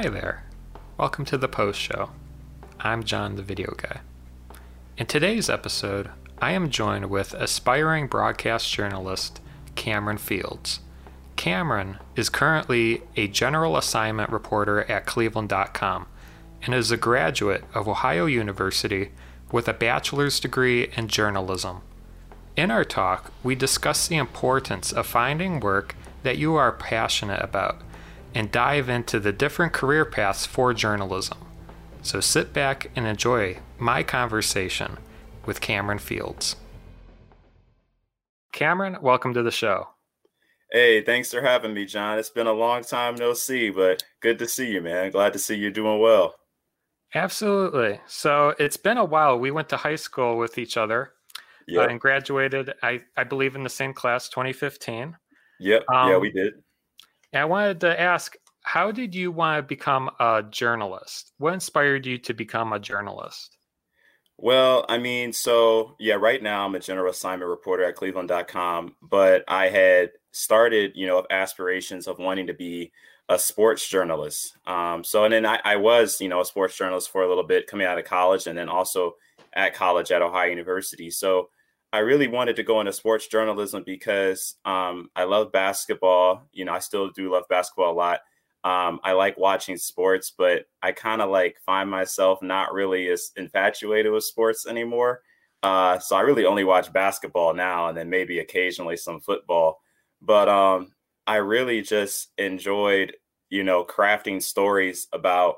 Hi there. Welcome to the Post Show. I'm John, the video guy. In today's episode, I am joined with aspiring broadcast journalist Cameron Fields. Cameron is currently a general assignment reporter at Cleveland.com and is a graduate of Ohio University with a bachelor's degree in journalism. In our talk, we discuss the importance of finding work that you are passionate about and dive into the different career paths for journalism. So sit back and enjoy my conversation with Cameron Fields. Cameron, welcome to the show. Hey, thanks for having me, John. It's been a long time no see, but good to see you, man. Glad to see you doing well. Absolutely. So it's been a while. We went to high school with each other yep. uh, and graduated, I, I believe, in the same class, 2015. Yep. Um, yeah, we did. I wanted to ask, how did you want to become a journalist? What inspired you to become a journalist? Well, I mean, so yeah, right now I'm a general assignment reporter at cleveland.com, but I had started, you know, of aspirations of wanting to be a sports journalist. Um, so, and then I, I was, you know, a sports journalist for a little bit coming out of college and then also at college at Ohio University. So I really wanted to go into sports journalism because um, I love basketball. You know, I still do love basketball a lot. Um, I like watching sports, but I kind of like find myself not really as infatuated with sports anymore. Uh, so I really only watch basketball now, and then maybe occasionally some football. But um, I really just enjoyed, you know, crafting stories about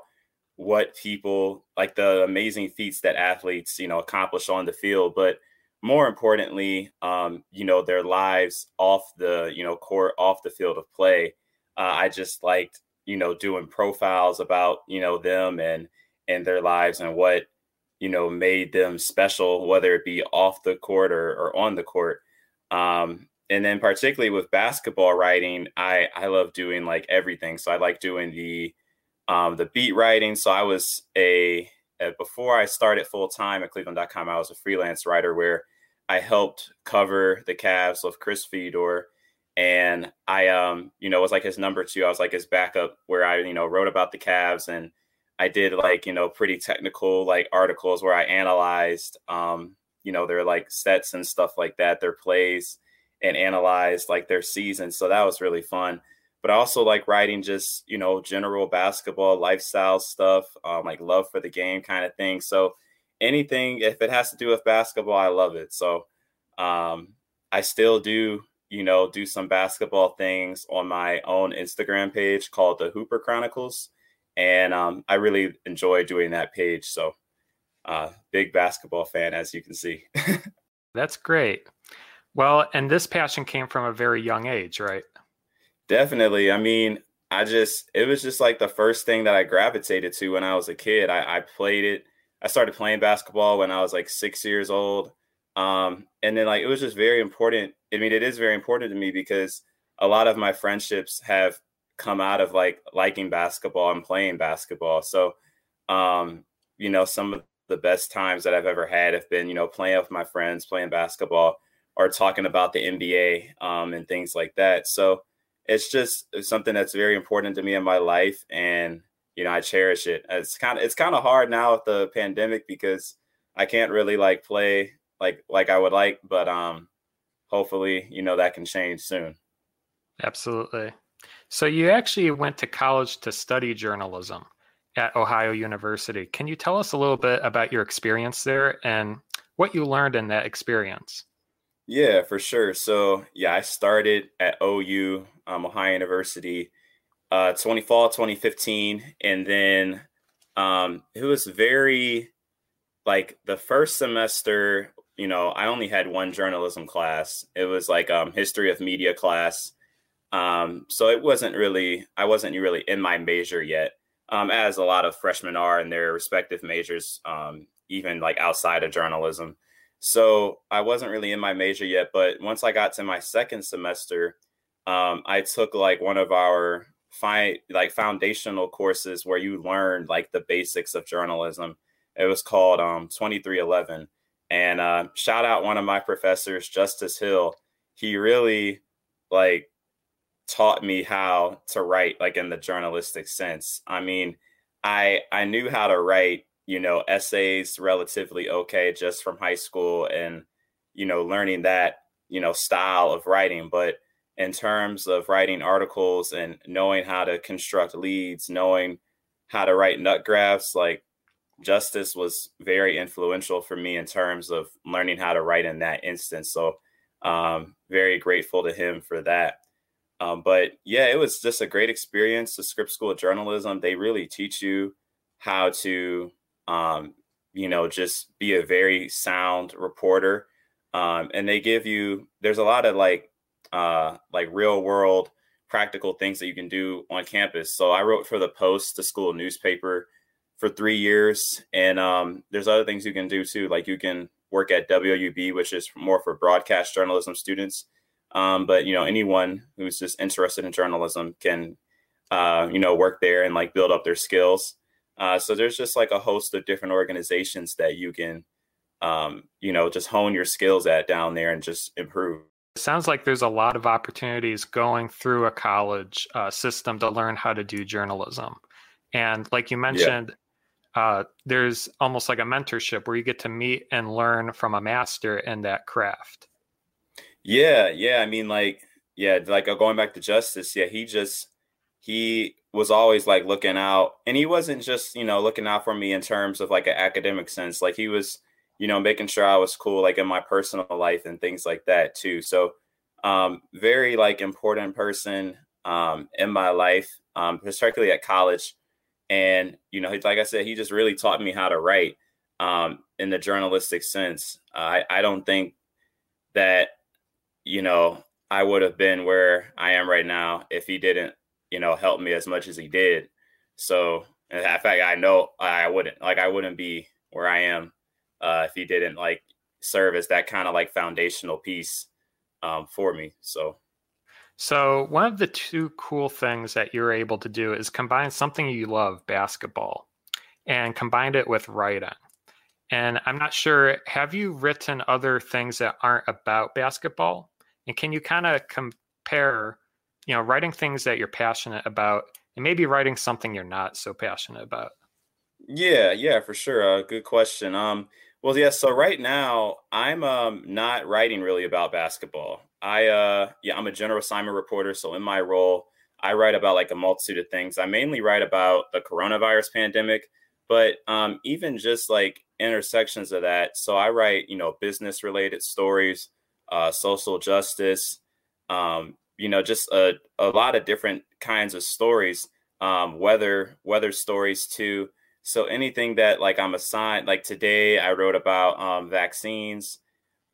what people like the amazing feats that athletes, you know, accomplish on the field, but more importantly, um, you know, their lives off the, you know, court, off the field of play. Uh, I just liked, you know, doing profiles about, you know, them and and their lives and what, you know, made them special, whether it be off the court or, or on the court. Um, and then particularly with basketball writing, I I love doing like everything. So I like doing the um, the beat writing. So I was a before I started full time at Cleveland.com, I was a freelance writer where I helped cover the Cavs with Chris Fedor. And I, um, you know, was like his number two. I was like his backup where I, you know, wrote about the Cavs and I did like, you know, pretty technical like articles where I analyzed, um, you know, their like sets and stuff like that, their plays and analyzed like their season. So that was really fun. But I also like writing just, you know, general basketball lifestyle stuff, um, like love for the game kind of thing. So anything if it has to do with basketball, I love it. So um, I still do, you know, do some basketball things on my own Instagram page called the Hooper Chronicles, and um, I really enjoy doing that page. So uh, big basketball fan, as you can see. That's great. Well, and this passion came from a very young age, right? Definitely. I mean, I just it was just like the first thing that I gravitated to when I was a kid. I, I played it I started playing basketball when I was like six years old. Um, and then like it was just very important. I mean, it is very important to me because a lot of my friendships have come out of like liking basketball and playing basketball. So, um, you know, some of the best times that I've ever had have been, you know, playing with my friends, playing basketball, or talking about the NBA um, and things like that. So it's just something that's very important to me in my life, and you know, I cherish it. It's kind of it's kind of hard now with the pandemic because I can't really like play like like I would like, but um hopefully, you know, that can change soon. Absolutely. So you actually went to college to study journalism at Ohio University. Can you tell us a little bit about your experience there and what you learned in that experience? Yeah, for sure. So, yeah, I started at OU, um, Ohio University, uh, 20 fall 2015, and then um, it was very like the first semester. You know, I only had one journalism class. It was like um, history of media class. Um, so it wasn't really I wasn't really in my major yet, um, as a lot of freshmen are in their respective majors, um, even like outside of journalism. So I wasn't really in my major yet, but once I got to my second semester, um, I took like one of our find like foundational courses where you learn like the basics of journalism. It was called um 2311. And uh, shout out one of my professors, Justice Hill. He really like taught me how to write like in the journalistic sense. I mean, I I knew how to write, you know, essays relatively okay just from high school and you know, learning that, you know, style of writing, but in terms of writing articles and knowing how to construct leads, knowing how to write nut graphs, like Justice was very influential for me in terms of learning how to write in that instance. So, um, very grateful to him for that. Um, but yeah, it was just a great experience. The Scripps School of Journalism, they really teach you how to, um, you know, just be a very sound reporter. Um, and they give you, there's a lot of like, uh, like real world practical things that you can do on campus. So I wrote for the Post, the school newspaper, for three years. And um, there's other things you can do too. Like you can work at WOUB, which is more for broadcast journalism students. Um, but you know, anyone who's just interested in journalism can, uh, you know, work there and like build up their skills. Uh, so there's just like a host of different organizations that you can, um, you know, just hone your skills at down there and just improve. It sounds like there's a lot of opportunities going through a college uh, system to learn how to do journalism. And like you mentioned, uh, there's almost like a mentorship where you get to meet and learn from a master in that craft. Yeah, yeah. I mean, like, yeah, like uh, going back to Justice, yeah, he just he was always like looking out, and he wasn't just you know looking out for me in terms of like an academic sense. Like he was, you know, making sure I was cool, like in my personal life and things like that too. So, um, very like important person um in my life, um, particularly at college and, you know, like I said, he just really taught me how to write um, in the journalistic sense. I, I don't think that, you know, I would have been where I am right now if he didn't, you know, help me as much as he did. So, in fact, I know I wouldn't, like, I wouldn't be where I am uh, if he didn't, like, serve as that kind of like foundational piece um, for me. So, so, one of the two cool things that you're able to do is combine something you love, basketball, and combine it with writing. And I'm not sure, have you written other things that aren't about basketball? And can you kind of compare, you know, writing things that you're passionate about and maybe writing something you're not so passionate about? Yeah, yeah, for sure. Uh, good question. Um, well, yeah. So right now, I'm um, not writing really about basketball. I uh yeah, I'm a general assignment reporter, so in my role, I write about like a multitude of things. I mainly write about the coronavirus pandemic, but um even just like intersections of that. So I write, you know, business related stories, uh social justice, um, you know, just a, a lot of different kinds of stories, um, weather, weather stories too. So anything that like I'm assigned, like today I wrote about um vaccines.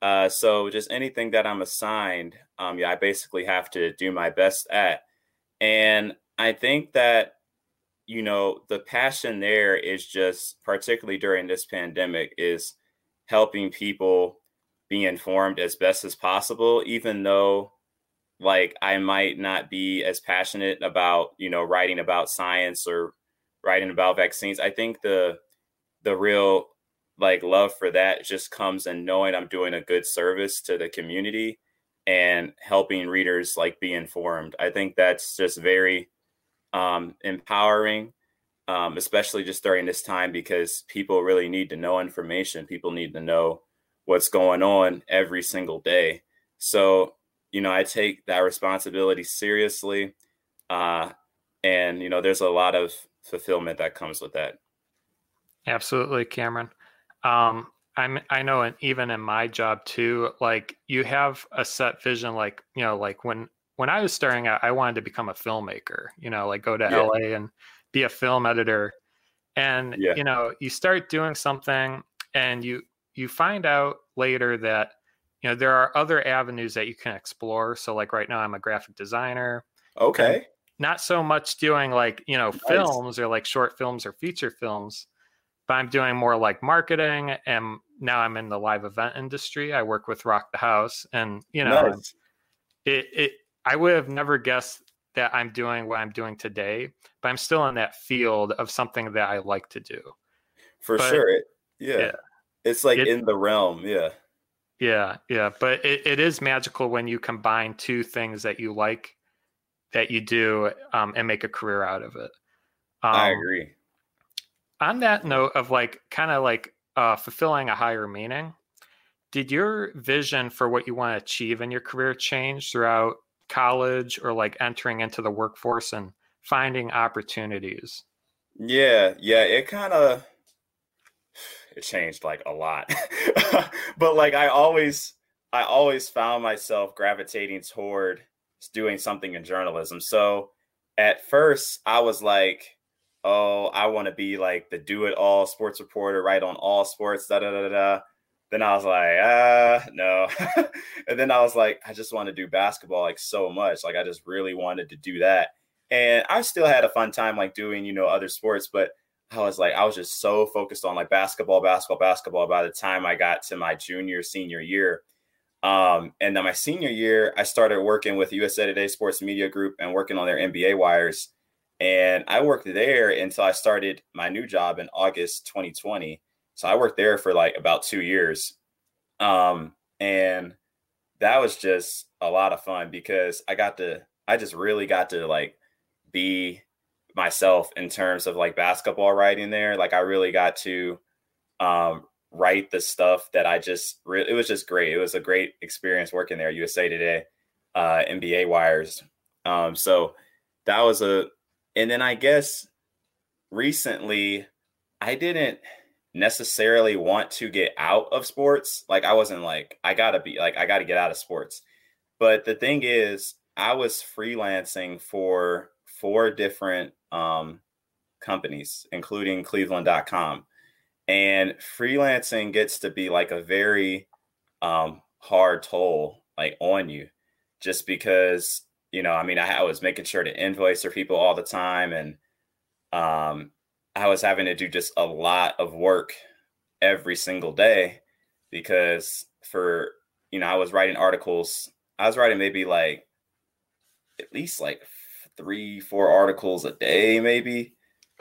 Uh, so just anything that I'm assigned, um, yeah, I basically have to do my best at. And I think that, you know, the passion there is just, particularly during this pandemic, is helping people be informed as best as possible, even though like I might not be as passionate about, you know, writing about science or writing about vaccines. I think the the real like love for that just comes in knowing I'm doing a good service to the community and helping readers like be informed. I think that's just very um, empowering, um, especially just during this time because people really need to know information. People need to know what's going on every single day. So, you know, I take that responsibility seriously. Uh, and, you know, there's a lot of fulfillment that comes with that. Absolutely, Cameron. Um, I'm I know, and even in my job too, like you have a set vision. Like you know, like when when I was starting out, I wanted to become a filmmaker. You know, like go to yeah. LA and be a film editor. And yeah. you know, you start doing something, and you you find out later that you know there are other avenues that you can explore. So like right now, I'm a graphic designer. Okay. Not so much doing like you know nice. films or like short films or feature films but I'm doing more like marketing and now I'm in the live event industry. I work with Rock the House and you know nice. it it I would have never guessed that I'm doing what I'm doing today, but I'm still in that field of something that I like to do. For but, sure. Yeah. yeah. It's like it, in the realm, yeah. Yeah, yeah. But it, it is magical when you combine two things that you like that you do um, and make a career out of it. Um, I agree. On that note of like kind of like uh, fulfilling a higher meaning, did your vision for what you want to achieve in your career change throughout college or like entering into the workforce and finding opportunities? Yeah, yeah, it kind of it changed like a lot. but like I always I always found myself gravitating toward doing something in journalism. So at first I was like, oh, I want to be like the do it all sports reporter, write on all sports, da da da da. Then I was like, ah, no. and then I was like, I just want to do basketball like so much. Like I just really wanted to do that. And I still had a fun time like doing, you know, other sports, but I was like, I was just so focused on like basketball, basketball, basketball by the time I got to my junior, senior year. Um, and then my senior year, I started working with USA Today Sports Media Group and working on their NBA wires. And I worked there until I started my new job in August 2020. So I worked there for like about two years. Um, and that was just a lot of fun because I got to, I just really got to like be myself in terms of like basketball writing there. Like I really got to um, write the stuff that I just it was just great. It was a great experience working there. USA Today, uh, NBA wires. Um, so that was a, and then I guess recently I didn't necessarily want to get out of sports. Like I wasn't like, I gotta be like, I gotta get out of sports. But the thing is, I was freelancing for four different um, companies, including cleveland.com. And freelancing gets to be like a very um, hard toll like on you just because, you know, I mean, I, I was making sure to invoice for people all the time and um, I was having to do just a lot of work every single day because for, you know, I was writing articles. I was writing maybe like at least like three, four articles a day, maybe.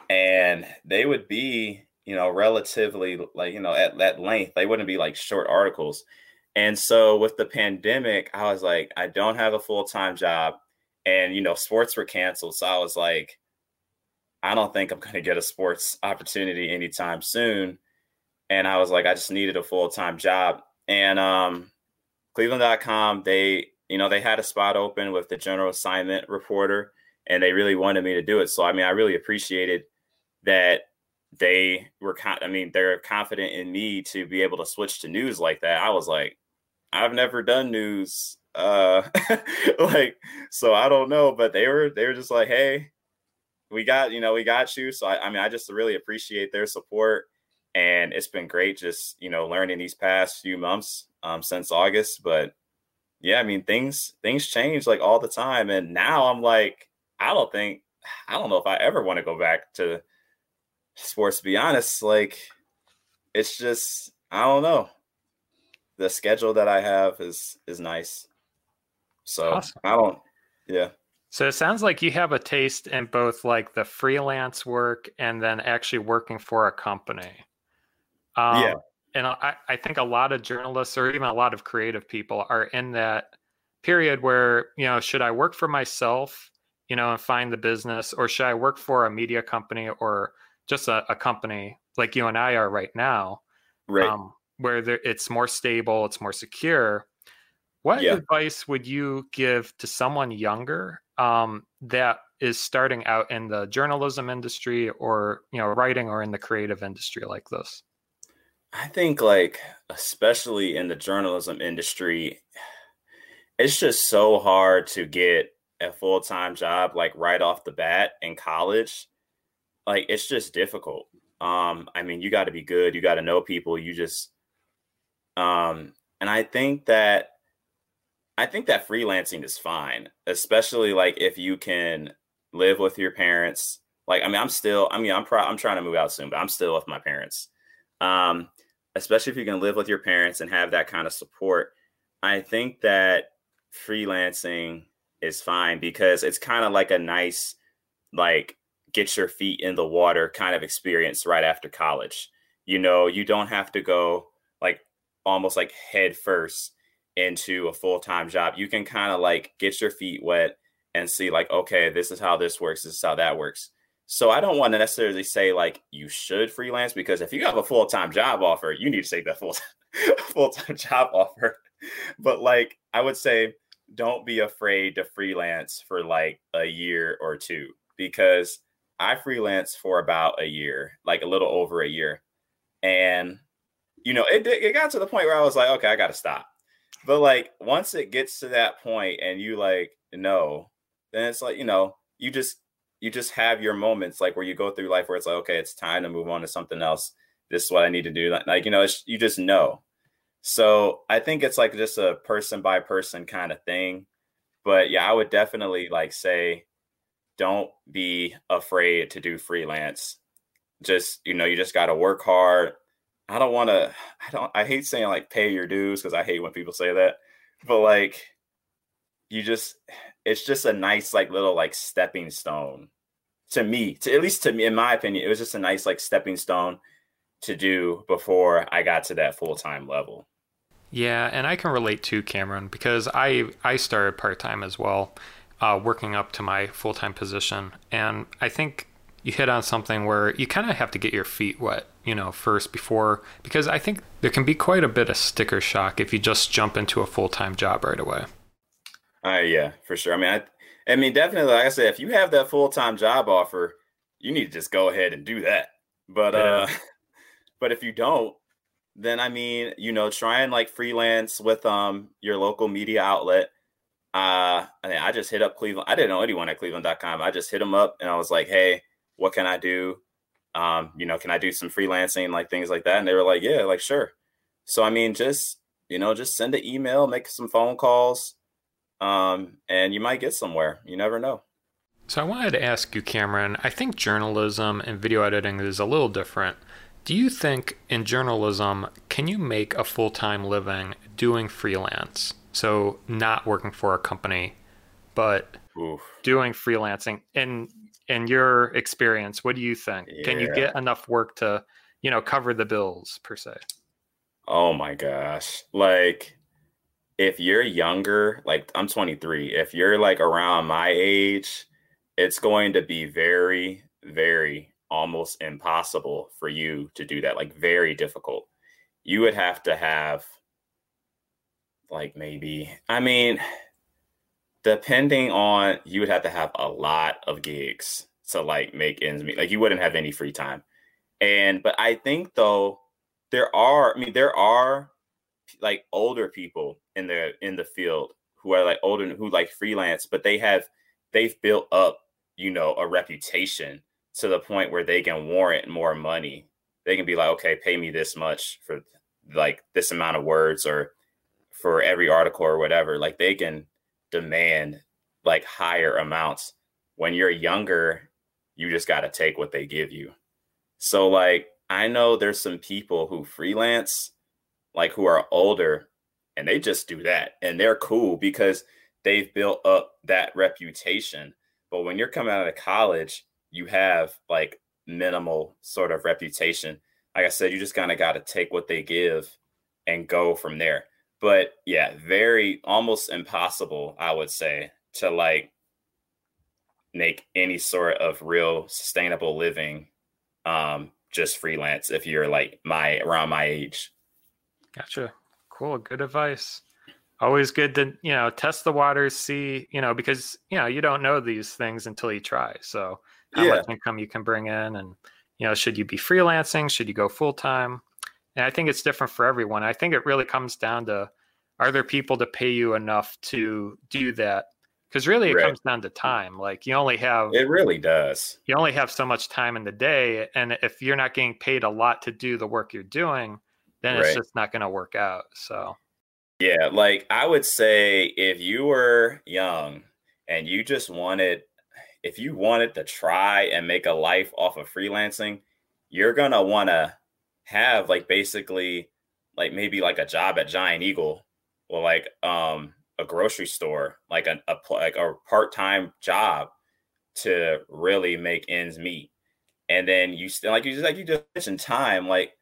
And they would be, you know, relatively like, you know, at that length, they wouldn't be like short articles. And so with the pandemic, I was like, I don't have a full time job. And, you know, sports were canceled. So I was like, I don't think I'm going to get a sports opportunity anytime soon. And I was like, I just needed a full time job. And um, Cleveland.com, they, you know, they had a spot open with the general assignment reporter and they really wanted me to do it. So I mean, I really appreciated that they were con- I mean, they're confident in me to be able to switch to news like that. I was like, I've never done news uh like so I don't know, but they were they were just like, "Hey, we got, you know, we got you." So I, I mean, I just really appreciate their support and it's been great just, you know, learning these past few months um since August, but yeah, I mean, things things change like all the time and now I'm like I don't think I don't know if I ever want to go back to sports to be honest. Like it's just I don't know. The schedule that I have is is nice. So awesome. I don't yeah. So it sounds like you have a taste in both like the freelance work and then actually working for a company. Um, yeah. And I, I think a lot of journalists or even a lot of creative people are in that period where, you know, should I work for myself you know, and find the business, or should I work for a media company or just a, a company like you and I are right now, right? Um, where there, it's more stable, it's more secure. What yeah. advice would you give to someone younger um, that is starting out in the journalism industry, or you know, writing, or in the creative industry like this? I think, like, especially in the journalism industry, it's just so hard to get a full time job like right off the bat in college, like it's just difficult. Um, I mean, you got to be good, you got to know people, you just, um, and I think that, I think that freelancing is fine, especially like if you can live with your parents. Like, I mean, I'm still, I mean, I'm pro- I'm trying to move out soon, but I'm still with my parents. Um, especially if you can live with your parents and have that kind of support. I think that freelancing is fine because it's kind of like a nice like get your feet in the water kind of experience right after college. You know, you don't have to go like almost like head first into a full-time job. You can kind of like get your feet wet and see like okay this is how this works this is how that works so i don't want to necessarily say like you should freelance because if you have a full-time job offer you need to take that full full-time job offer but like i would say don't be afraid to freelance for like a year or two because i freelanced for about a year like a little over a year. And you know it, it got to the point where i was like okay i gotta stop. But like once it gets to that point and you like no, then it's like you know you just you just have your moments like where you go through life where it's like okay it's time to move on to something else. This is what i need to do. Like you know you just know. So i think it's like just a person by person kind of thing. But yeah i would definitely like say don't be afraid to do freelance. Just you know you just got to work hard. I don't want to i don't i hate saying like pay your dues because i hate when people say that but like you just it's just a nice like little like stepping stone to me to at least to me in my opinion it was just a nice like stepping stone to do before i got to that full-time level. Yeah and i can relate to cameron because i i started part-time as well uh, working up to my full-time position and i think you hit on something where you kind of have to get your feet wet you know first before because i think there can be quite a bit of sticker shock if you just jump into a full-time job right away uh, yeah, for sure. I mean, I, I mean, definitely. Like I said, if you have that full time job offer, you need to just go ahead and do that. But yeah. uh, but if you don't, then I mean, you know, try and like freelance with um your local media outlet. Uh, I just hit up Cleveland. I didn't know anyone at Cleveland.com. I just hit them up and I was like, hey, what can I do? Um, you know, can I do some freelancing, like things like that? And they were like, yeah, like sure. So I mean, just you know, just send an email, make some phone calls um, and you might get somewhere. You never know. So I wanted to ask you, Cameron. I think journalism and video editing is a little different. Do you think in journalism, can you make a full time living doing freelance? So not working for a company, but Oof. doing freelancing. In in your experience, what do you think? Yeah. Can you get enough work to, you know, cover the bills per se? Oh my gosh. Like if you're younger, like I'm 23, if you're like around my age, it's going to be very, very almost impossible for you to do that. Like very difficult. You would have to have like maybe, I mean, depending on, you would have to have a lot of gigs to like make ends meet. Like you wouldn't have any free time. And, but I think though, there are, I mean, there are like older people in the in the field who are like older who like freelance, but they have they've built up, you know, a reputation to the point where they can warrant more money. They can be like, okay, pay me this much for like this amount of words or for every article or whatever. Like they can demand like higher amounts. When you're younger, you just got to take what they give you. So like I know there's some people who freelance like who are older and they just do that and they're cool because they've built up that reputation. But when you're coming out of college, you have like minimal sort of reputation. Like I said, you just kind of got to take what they give and go from there. But yeah, very almost impossible, I would say, to like make any sort of real sustainable living um just freelance if you're like my around my age. Gotcha. Cool. Good advice. Always good to, you know, test the waters, see, you know, because, you know, you don't know these things until you try. So how yeah. much income you can bring in and, you know, should you be freelancing? Should you go full time? And I think it's different for everyone. I think it really comes down to are there people to pay you enough to do that? Because really it right. comes down to time. Like you only have it really does. You only have so much time in the day. And if you're not getting paid a lot to do the work you're doing, then right. it's just not going to work out. So, yeah, like I would say if you were young and you just wanted, if you wanted to try and make a life off of freelancing, you're going to want to have like basically like maybe like a job at Giant Eagle or like um a grocery store, like a, a like a part-time job to really make ends meet. And then you still like you just like you just mentioned time, like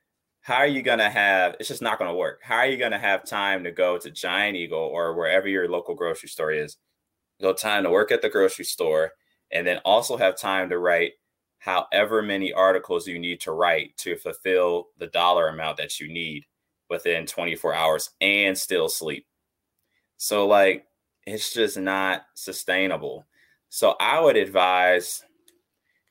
how are you to have it's just not to work how are you to have time to go to giant eagle or wherever your local grocery store is go time to work at the grocery store, and then also have time to write however many articles you need to write to fulfill the dollar amount that you need within 24 hours and still sleep. So, like, it's just not sustainable. So, I would advise,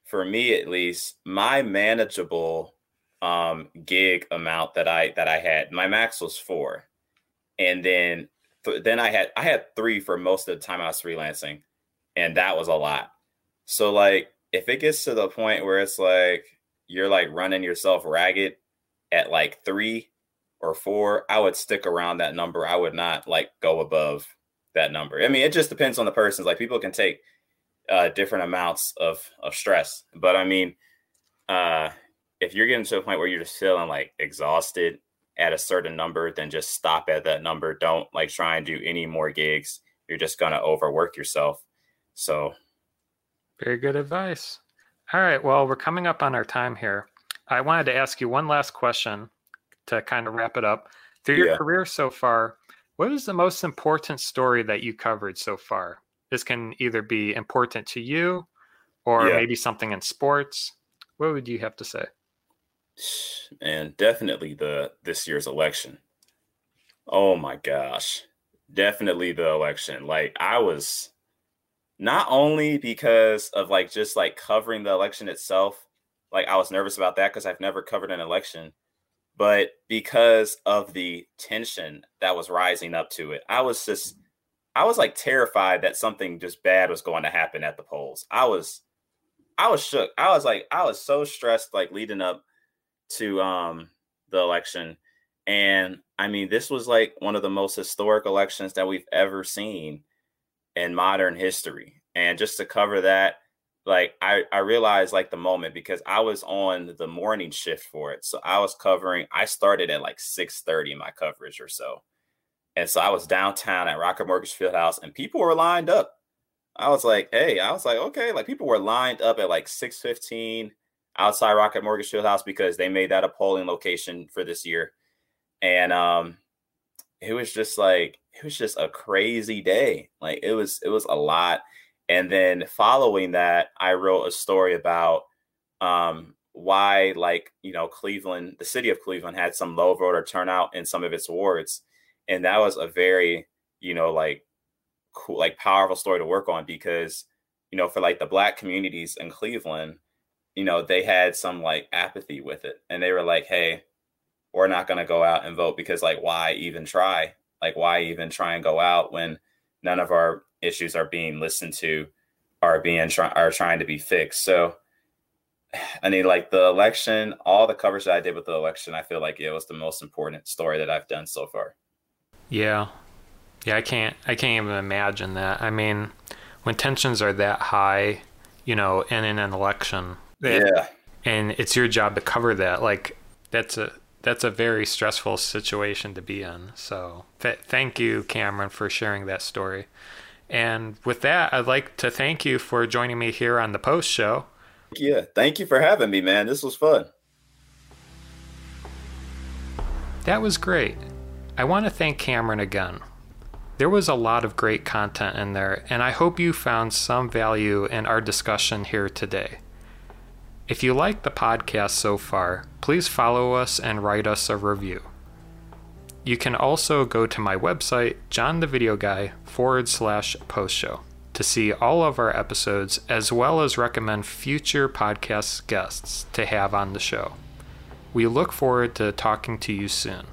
for me at least, my manageable um, gig amount that I that I had. My max was four, and then th- then I had I had three for most of the time I was freelancing, and that was a lot. So like if it gets to the point where it's like you're like running yourself ragged at like three or four, I would stick around that number. I would not like go above that number. I mean, it just depends on the person. Like people can take uh, different amounts of of stress, but I mean, uh, if you're getting to a point where you're just feeling like exhausted at a certain number, then just stop at that number. Don't like try and do any more gigs. You're just gonna overwork yourself. So very good advice. All right. Well, we're coming up on our time here. I wanted to ask you one last question to kind of wrap it up. Through your yeah. career so far, what is the most important story that you covered so far? This can either be important to you or yeah. maybe something in sports. What would you have to say? And definitely the this year's election. Oh my gosh. Definitely the election. Like I was not only because of like just like covering the election itself, like I was nervous about that because I've never covered an election, but because of the tension that was rising up to it. I was just I was like terrified that something just bad was going to happen at the polls. I was I was shook. I was like I was so stressed like leading up to um the election and I mean this was like one of the most historic elections that we've ever seen in modern history. And just to cover that, like I, I realized like the moment because I was on the morning shift for it. So I was covering, I started at like 6 30 my coverage or so. And so I was downtown at Rocket Mortgage Fieldhouse and people were lined up. I was like, hey, I was like, okay, like people were lined up at like 6 15 outside Rocket Mortgage Fieldhouse because they made that a polling location for this year. And um it was just like it was just a crazy day. Like it was it was a lot. And then following that, I wrote a story about um why like you know Cleveland, the city of Cleveland had some low voter turnout in some of its wards. And that was a very, you know, like cool, like powerful story to work on because, you know, for like the black communities in Cleveland, you know, they had some like apathy with it. And they were like, hey, we're not going to go out and vote because like why even try like why even try and go out when none of our issues are being listened to are being try- are trying to be fixed? So i mean like the election all the coverage that i did with the election i feel like it was the most important story that i've done so far. Yeah. Yeah i can't i can't even imagine that. I mean when tensions are that high you know and in an election yeah. and it's your job to cover that like that's a that's a very stressful situation to be in. So th- thank you, Cameron, for sharing that story. And with that, I'd like to thank you for joining me here on the post show. Yeah, thank you for having me, man. This was fun. That was great. I want to thank Cameron again. There was a lot of great content in there, and I hope you found some value in our discussion here today. If you like the podcast so far, please follow us and write us a review. You can also go to my website, johnthevideoguy forward slash post show, to see all of our episodes as well as recommend future podcast guests to have on the show. We look forward to talking to you soon.